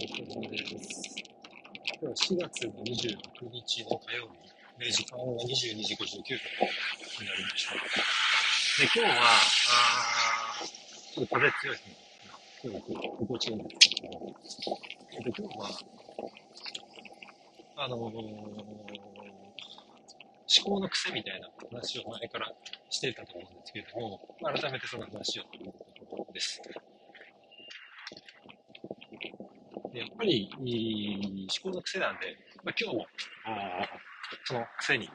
です。今日は4月の26日の火曜日、で時間は22時59分になりました。で、今日は、あーちょっと風強い日が、今日は心地いいんですけども、で今日は、あのー、思考の癖みたいな話を前からしてたと思うんですけれども、改めてその話をというところです。やっぱり、思考の癖なんで、まあ、今日も、その癖に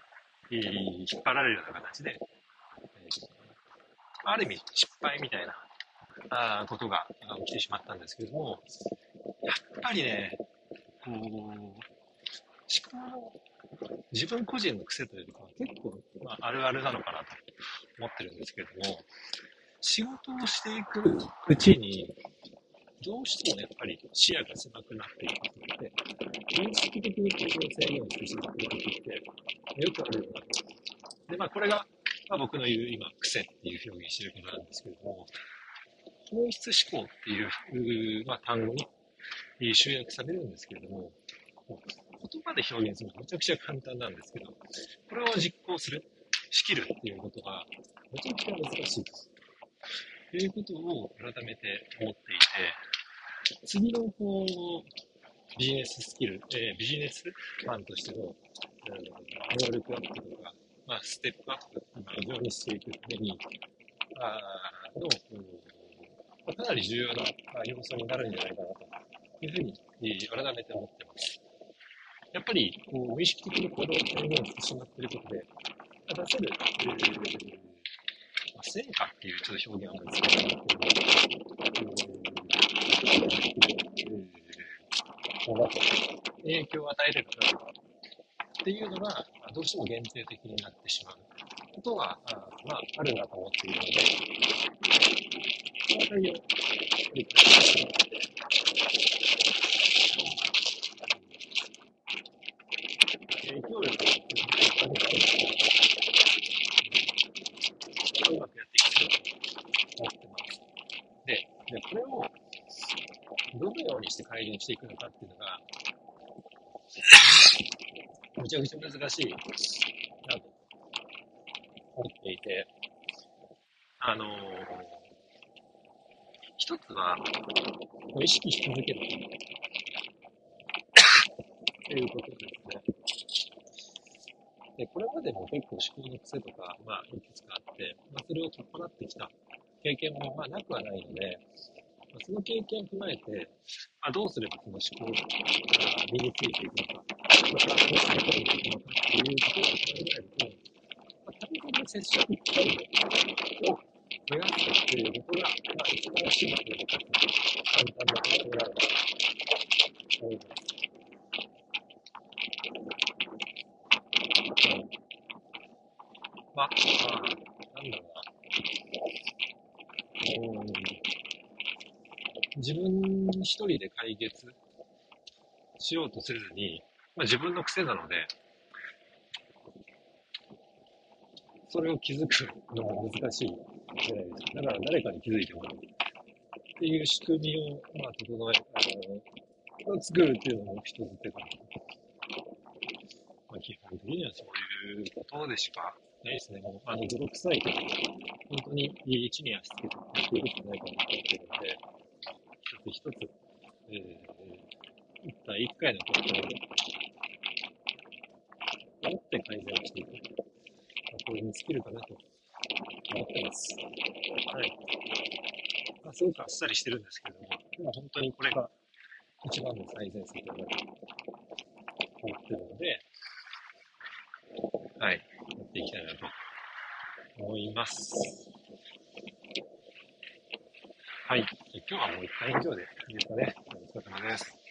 引っ張られるような形で、ある意味失敗みたいなことが起きてしまったんですけれども、やっぱりね、こう、思考の自分個人の癖というか、結構、まあ、あるあるなのかなと思ってるんですけれども、仕事をしていくうちに、どうしてもやっぱり視野が狭くなっていくので、原則的に自分を制限してしまっている時ってよくあるような。で、まあこれが、まあ、僕の言う今、癖っていう表現してることなんですけれども、本質思考っていう、まあ、単語に集約されるんですけれども、言葉で表現するのはめちゃくちゃ簡単なんですけど、これを実行する、仕切るっていうことがめちゃくちゃ難しい。ということを改めて思っていて、次のこうビジネススキル、えー、ビジネスマンとしての、うん、能力アップとか、まあ、ステップアップ、非常にしていくために、あの、うん、かなり重要な要素になるんじゃないかなというふうに、えー、改めて思ってます。やっぱりこう無意識的に行動を制限してしまっていることで、出せる、えーま、成果っていうちょっと表現あるんですけど、ものと影響を与えれる何かっていうのがどうしても限定的になってしまうことがあ,、まあ、あるなと思っているので、その辺りを理解してもらって、影響力をうまくやっていきたいと思ってます。で、でこれをどのようにして改善していくのかっていうのが、めちゃくちゃ難しいなと思っていて、あのー、一つは、意識し続けるということですね。で、これまでも結構思考の癖とか、まあ、いくつかあって、まあ、それを取っ払ってきた経験も、まあ、なくはないので、その経験を踏まえて、あどうすればその思考が身についていくのか、また、どうしていくのかっていうことを考えると、まあ、単純に接触機会を増やすっていうことが、まあ、一番シンプルでかつ簡単なことであると思います。まあ、まあ、なんだろうな。うん自分一人で解決しようとせずに、まあ、自分の癖なので、それを気づくのも難しいじゃないですか。だから誰かに気づいてもらうっていう仕組みを、まあ、整え、あの、作るっていうのも一つ手かな。まあ、基本的にはそういうことでしかないですね。もう、あの、泥臭いと、本当に地に足つけてやっていくしかないかなと思ってるので、一つ一つ、えー、一回一回のことを持って改善をしていく。まあ、これに尽きるかなと思ってます。はい。まあ、すごくあっさりしてるんですけども、でも本当にこれが一番の最善策だなと思ってるので、はい、やっていきたいなと思います。はい。今日はもう一回以上でいいですかね。お疲れ様です。